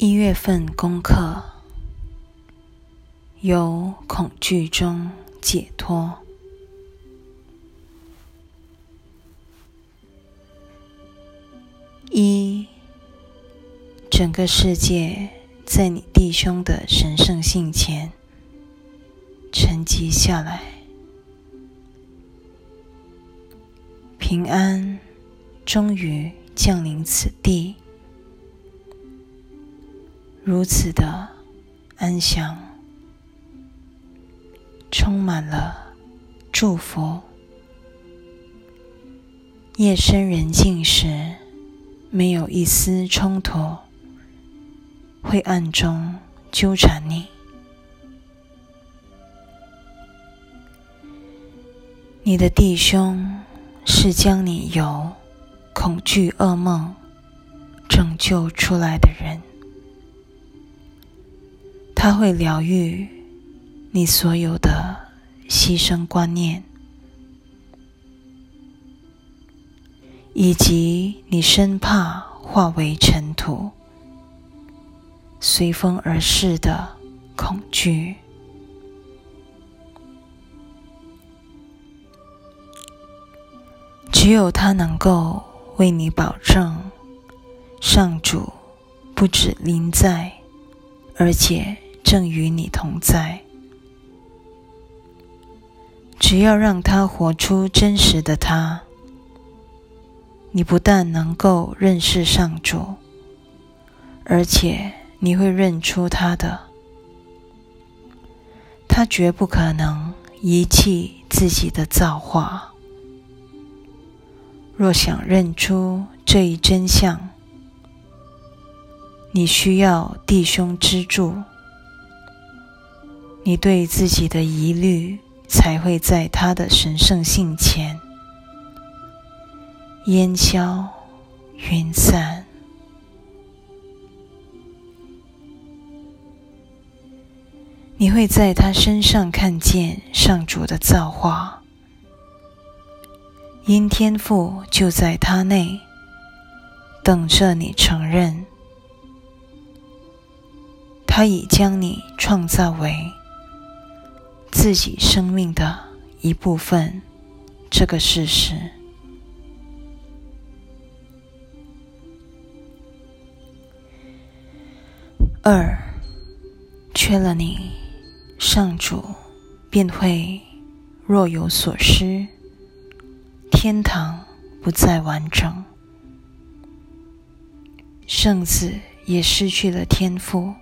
一月份功课：由恐惧中解脱。一，整个世界在你弟兄的神圣性前沉积下来，平安终于降临此地。如此的安详，充满了祝福。夜深人静时，没有一丝冲突会暗中纠缠你。你的弟兄是将你由恐惧噩梦拯救出来的人。他会疗愈你所有的牺牲观念，以及你生怕化为尘土、随风而逝的恐惧。只有他能够为你保证，上主不止临在，而且。正与你同在。只要让他活出真实的他，你不但能够认识上主，而且你会认出他的。他绝不可能遗弃自己的造化。若想认出这一真相，你需要弟兄之助。你对自己的疑虑才会在他的神圣性前烟消云散。你会在他身上看见上主的造化，因天赋就在他内，等着你承认，他已将你创造为。自己生命的一部分，这个事实。二，缺了你，上主便会若有所失，天堂不再完整，圣子也失去了天赋。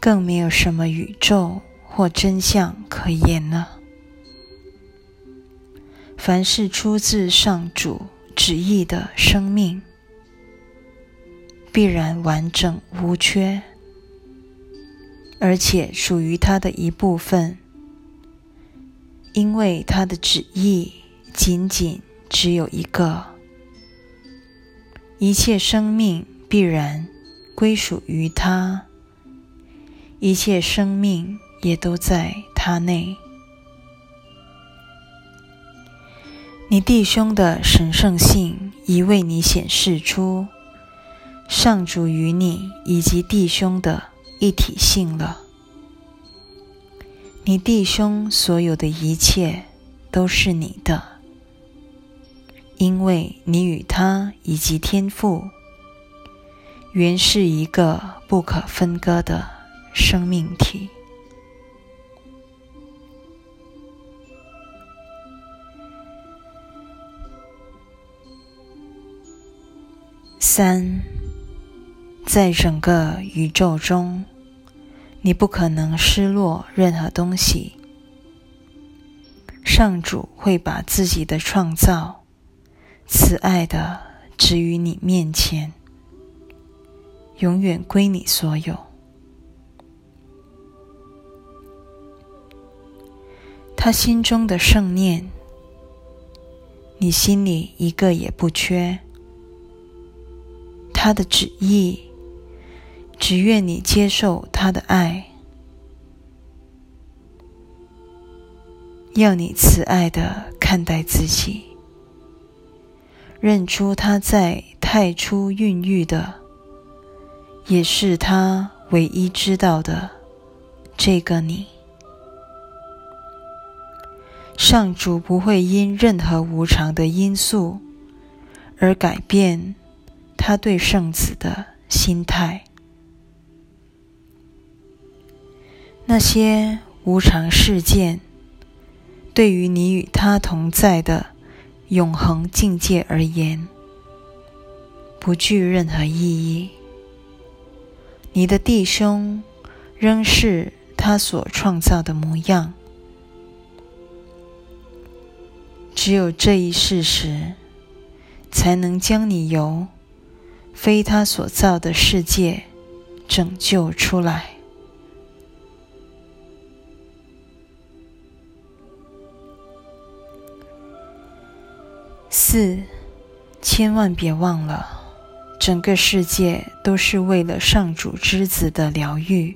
更没有什么宇宙或真相可言了。凡是出自上主旨意的生命，必然完整无缺，而且属于他的一部分，因为他的旨意仅仅只有一个。一切生命必然归属于他。一切生命也都在他内。你弟兄的神圣性已为你显示出上主与你以及弟兄的一体性了。你弟兄所有的一切都是你的，因为你与他以及天父原是一个不可分割的。生命体。三，在整个宇宙中，你不可能失落任何东西。上主会把自己的创造慈爱的置于你面前，永远归你所有。他心中的圣念，你心里一个也不缺。他的旨意，只愿你接受他的爱，要你慈爱的看待自己，认出他在太初孕育的也是他唯一知道的这个你。上主不会因任何无常的因素而改变他对圣子的心态。那些无常事件，对于你与他同在的永恒境界而言，不具任何意义。你的弟兄仍是他所创造的模样。只有这一事实，才能将你由非他所造的世界拯救出来。四，千万别忘了，整个世界都是为了上主之子的疗愈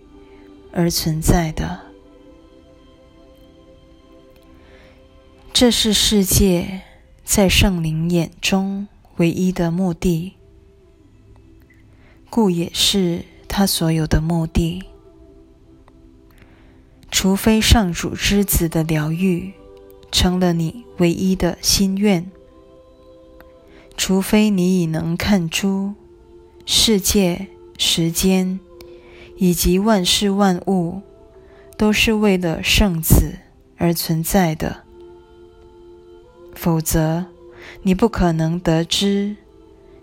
而存在的。这是世界在圣灵眼中唯一的目的，故也是他所有的目的。除非上主之子的疗愈成了你唯一的心愿，除非你已能看出世界、时间以及万事万物都是为了圣子而存在的。否则，你不可能得知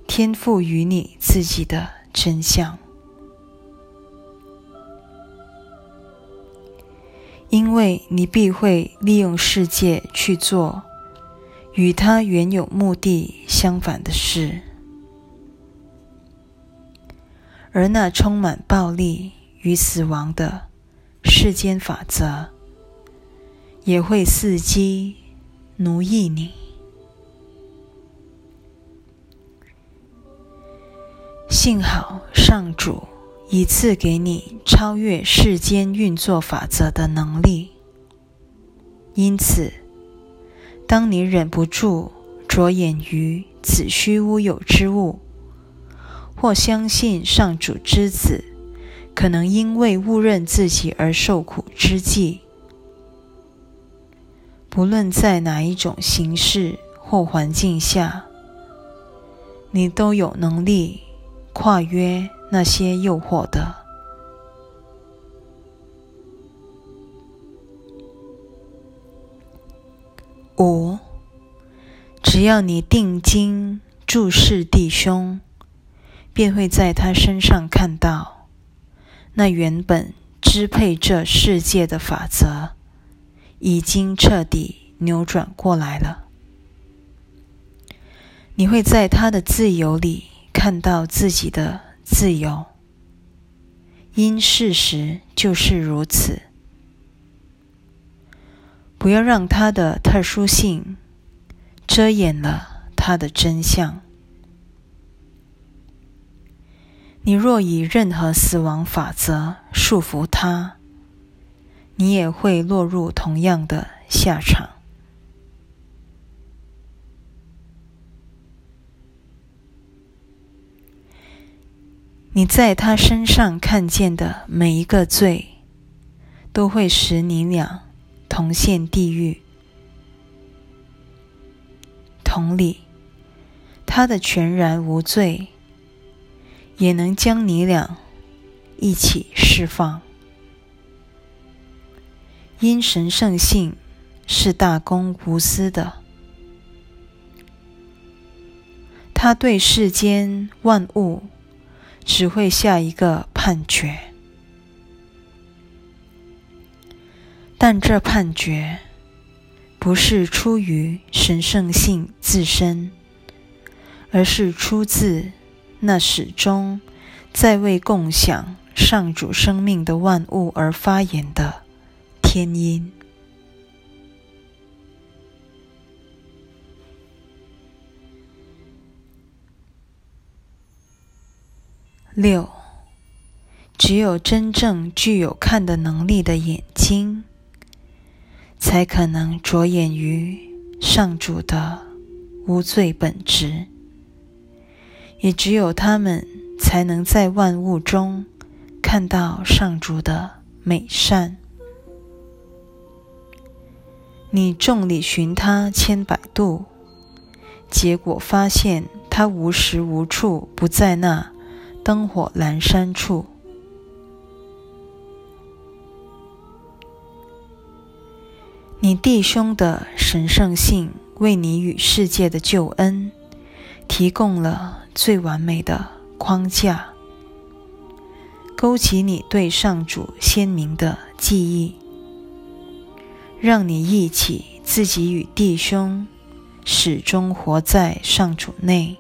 天赋于你自己的真相，因为你必会利用世界去做与他原有目的相反的事，而那充满暴力与死亡的世间法则也会伺机。奴役你。幸好上主已赐给你超越世间运作法则的能力，因此，当你忍不住着眼于子虚乌有之物，或相信上主之子可能因为误认自己而受苦之际，不论在哪一种形式或环境下，你都有能力跨越那些诱惑的。五，只要你定睛注视弟兄，便会在他身上看到那原本支配这世界的法则。已经彻底扭转过来了。你会在他的自由里看到自己的自由，因事实就是如此。不要让他的特殊性遮掩了他的真相。你若以任何死亡法则束缚他，你也会落入同样的下场。你在他身上看见的每一个罪，都会使你俩同陷地狱。同理，他的全然无罪，也能将你俩一起释放。因神圣性是大公无私的，他对世间万物只会下一个判决，但这判决不是出于神圣性自身，而是出自那始终在为共享上主生命的万物而发言的。天音六，只有真正具有看的能力的眼睛，才可能着眼于上主的无罪本质。也只有他们才能在万物中看到上主的美善。你众里寻他千百度，结果发现他无时无处不在那灯火阑珊处。你弟兄的神圣性为你与世界的救恩提供了最完美的框架，勾起你对上主鲜明的记忆，让你忆起自己与弟兄始终活在上主内。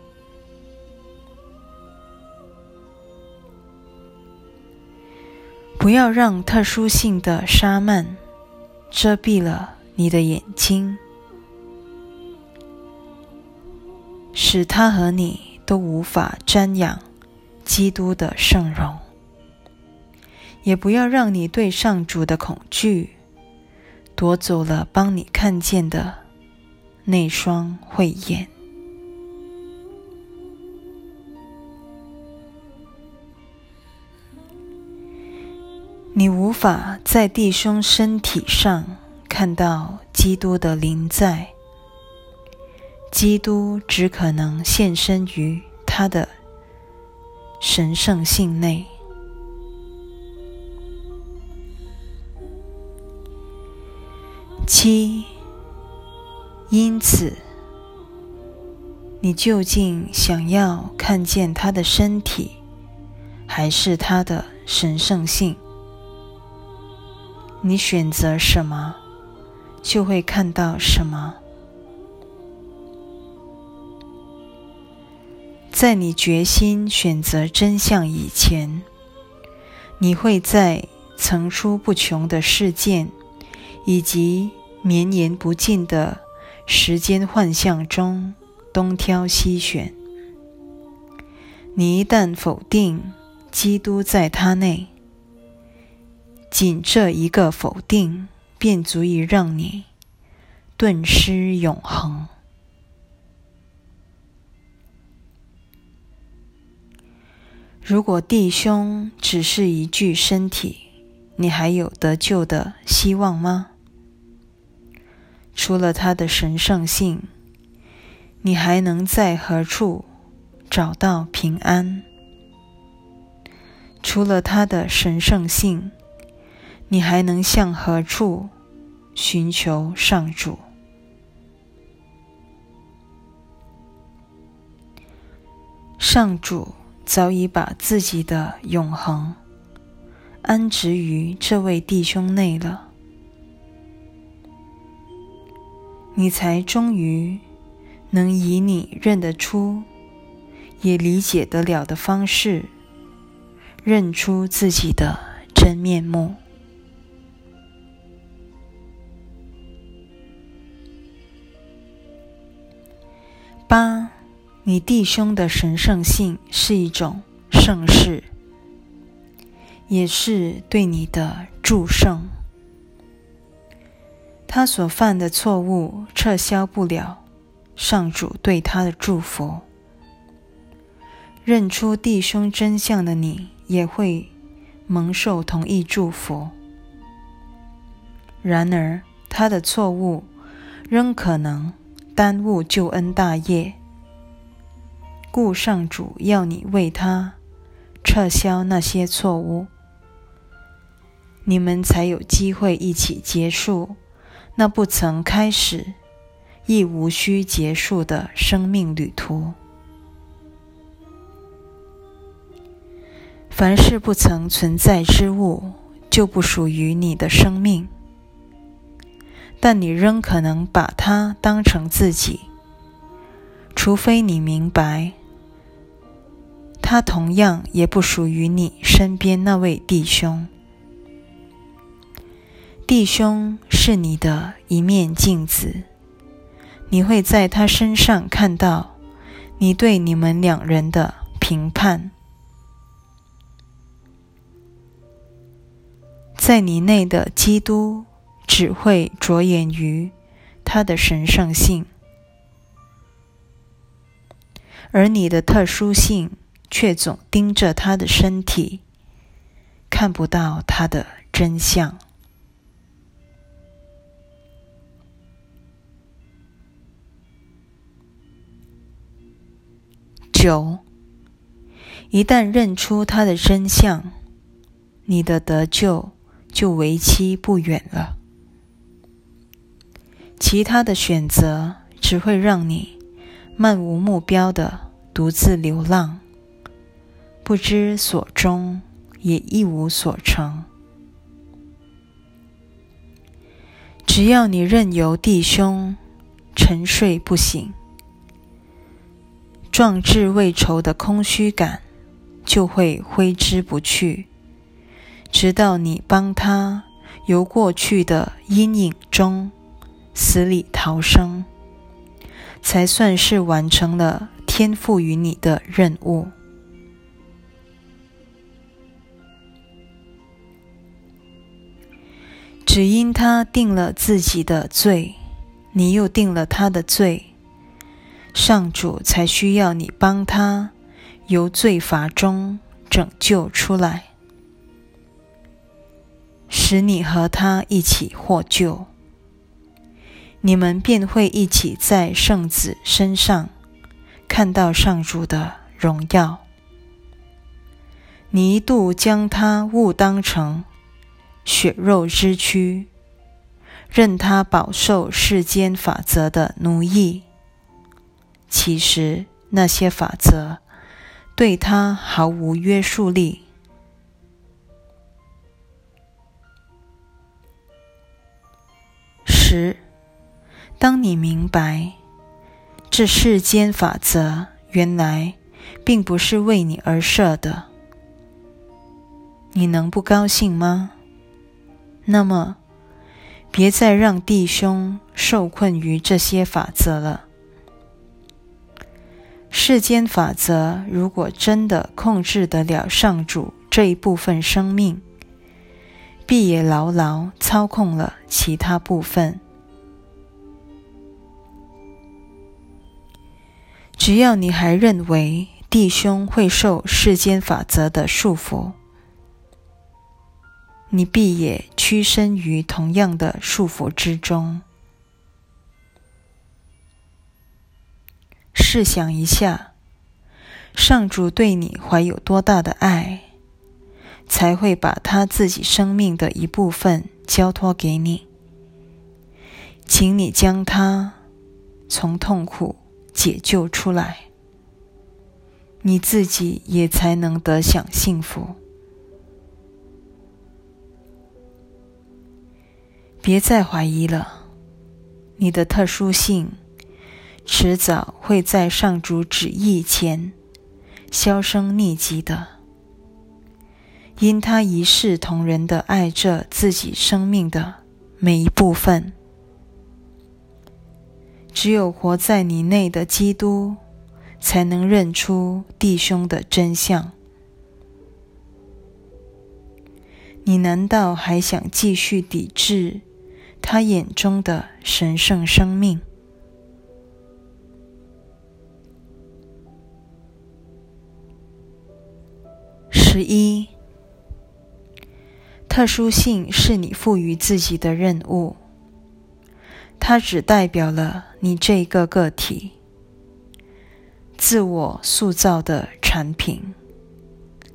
不要让特殊性的沙曼。遮蔽了你的眼睛，使他和你都无法瞻仰基督的圣容。也不要让你对上主的恐惧夺走了帮你看见的那双慧眼。你无法在弟兄身体上看到基督的灵在，基督只可能现身于他的神圣性内。七，因此，你究竟想要看见他的身体，还是他的神圣性？你选择什么，就会看到什么。在你决心选择真相以前，你会在层出不穷的事件以及绵延不尽的时间幻象中东挑西选。你一旦否定基督在他内。仅这一个否定，便足以让你顿失永恒。如果弟兄只是一具身体，你还有得救的希望吗？除了他的神圣性，你还能在何处找到平安？除了他的神圣性。你还能向何处寻求上主？上主早已把自己的永恒安置于这位弟兄内了，你才终于能以你认得出、也理解得了的方式，认出自己的真面目。八，你弟兄的神圣性是一种盛世，也是对你的祝圣。他所犯的错误撤销不了上主对他的祝福。认出弟兄真相的你，也会蒙受同一祝福。然而，他的错误仍可能。耽误救恩大业，故上主要你为他撤销那些错误，你们才有机会一起结束那不曾开始亦无需结束的生命旅途。凡是不曾存在之物，就不属于你的生命。但你仍可能把它当成自己，除非你明白，它同样也不属于你身边那位弟兄。弟兄是你的一面镜子，你会在他身上看到你对你们两人的评判，在你内的基督。只会着眼于他的神圣性，而你的特殊性却总盯着他的身体，看不到他的真相。九，一旦认出他的真相，你的得救就为期不远了。其他的选择只会让你漫无目标的独自流浪，不知所终，也一无所成。只要你任由弟兄沉睡不醒，壮志未酬的空虚感就会挥之不去，直到你帮他由过去的阴影中。死里逃生，才算是完成了天赋予你的任务。只因他定了自己的罪，你又定了他的罪，上主才需要你帮他由罪罚中拯救出来，使你和他一起获救。你们便会一起在圣子身上看到上主的荣耀。你一度将他误当成血肉之躯，任他饱受世间法则的奴役。其实那些法则对他毫无约束力。十。当你明白这世间法则原来并不是为你而设的，你能不高兴吗？那么，别再让弟兄受困于这些法则了。世间法则如果真的控制得了上主这一部分生命，必也牢牢操控了其他部分。只要你还认为弟兄会受世间法则的束缚，你必也屈身于同样的束缚之中。试想一下，上主对你怀有多大的爱，才会把他自己生命的一部分交托给你？请你将他从痛苦。解救出来，你自己也才能得享幸福。别再怀疑了，你的特殊性迟早会在上主旨意前销声匿迹的，因他一视同仁的爱着自己生命的每一部分。只有活在你内的基督，才能认出弟兄的真相。你难道还想继续抵制他眼中的神圣生命？十一，特殊性是你赋予自己的任务。它只代表了你这个个体自我塑造的产品，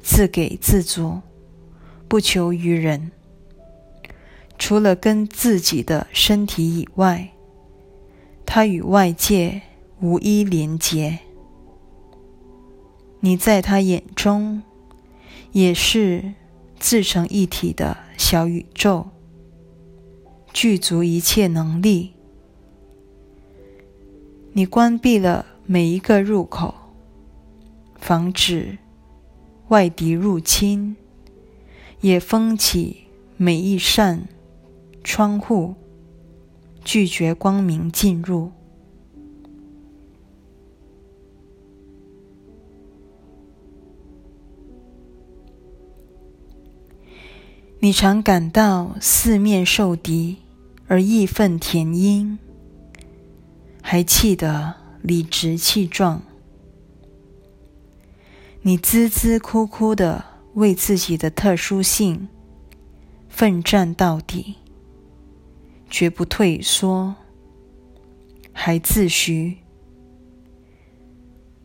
自给自足，不求于人。除了跟自己的身体以外，它与外界无一连结。你在他眼中也是自成一体的小宇宙，具足一切能力。你关闭了每一个入口，防止外敌入侵；也封起每一扇窗户，拒绝光明进入。你常感到四面受敌，而义愤填膺。还气得理直气壮。你孜孜哭哭的为自己的特殊性奋战到底，绝不退缩，还自诩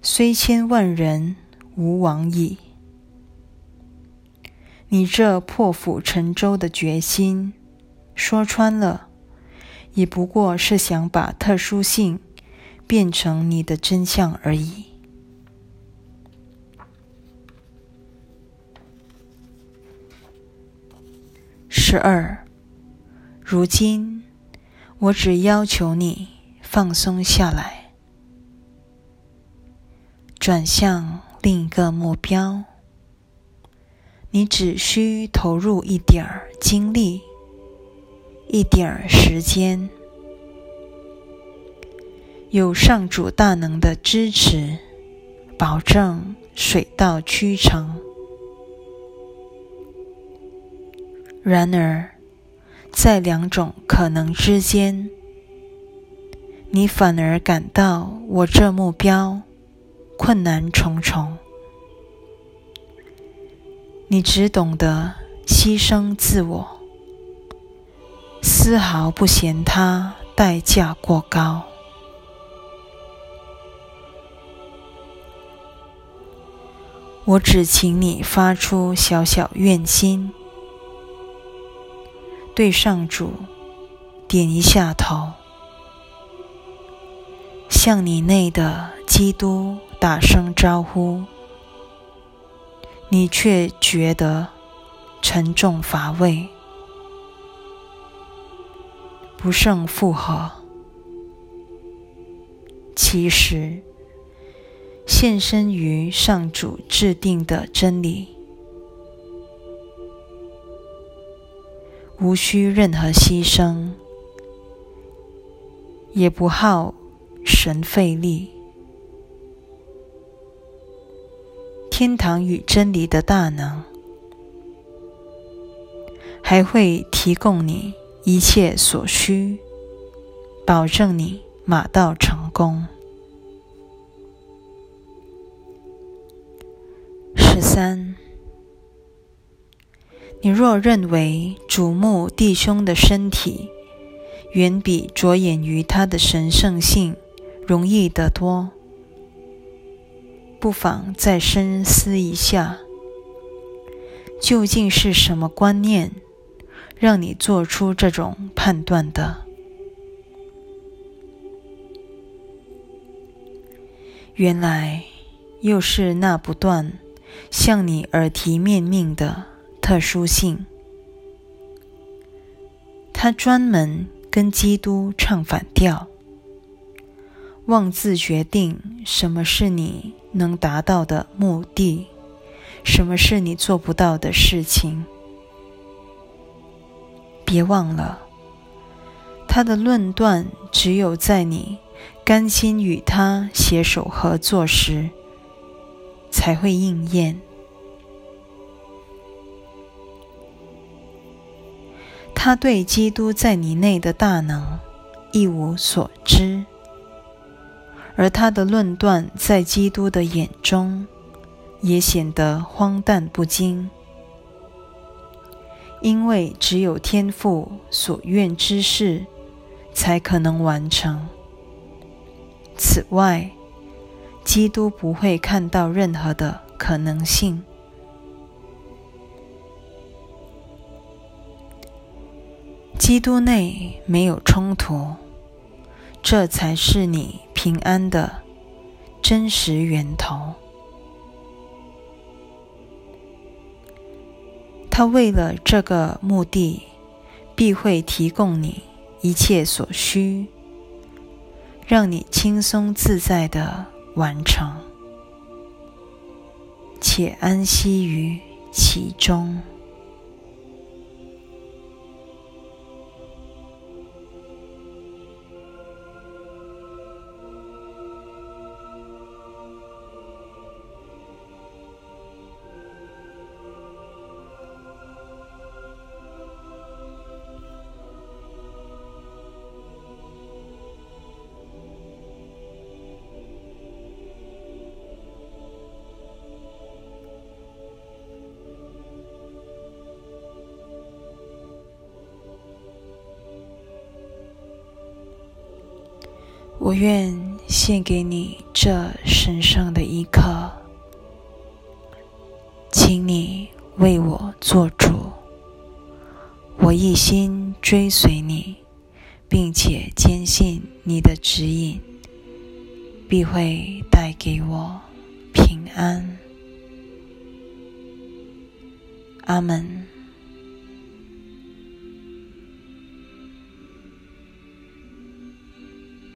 虽千万人吾往矣。你这破釜沉舟的决心，说穿了，也不过是想把特殊性变成你的真相而已。十二，如今我只要求你放松下来，转向另一个目标。你只需投入一点儿精力，一点儿时间，有上主大能的支持，保证水到渠成。然而，在两种可能之间，你反而感到我这目标困难重重。你只懂得牺牲自我，丝毫不嫌它代价过高。我只请你发出小小愿心，对上主点一下头，向你内的基督打声招呼。你却觉得沉重乏味，不胜负荷。其实，献身于上主制定的真理，无需任何牺牲，也不耗神费力。天堂与真理的大能，还会提供你一切所需，保证你马到成功。十三，你若认为瞩目弟兄的身体，远比着眼于他的神圣性容易得多。不妨再深思一下，究竟是什么观念让你做出这种判断的？原来又是那不断向你耳提面命的特殊性，他专门跟基督唱反调。妄自决定什么是你能达到的目的，什么是你做不到的事情。别忘了，他的论断只有在你甘心与他携手合作时才会应验。他对基督在你内的大能一无所知。而他的论断在基督的眼中也显得荒诞不经，因为只有天父所愿之事才可能完成。此外，基督不会看到任何的可能性。基督内没有冲突。这才是你平安的真实源头。他为了这个目的，必会提供你一切所需，让你轻松自在的完成，且安息于其中。我愿献给你这神圣的一刻，请你为我做主。我一心追随你，并且坚信你的指引必会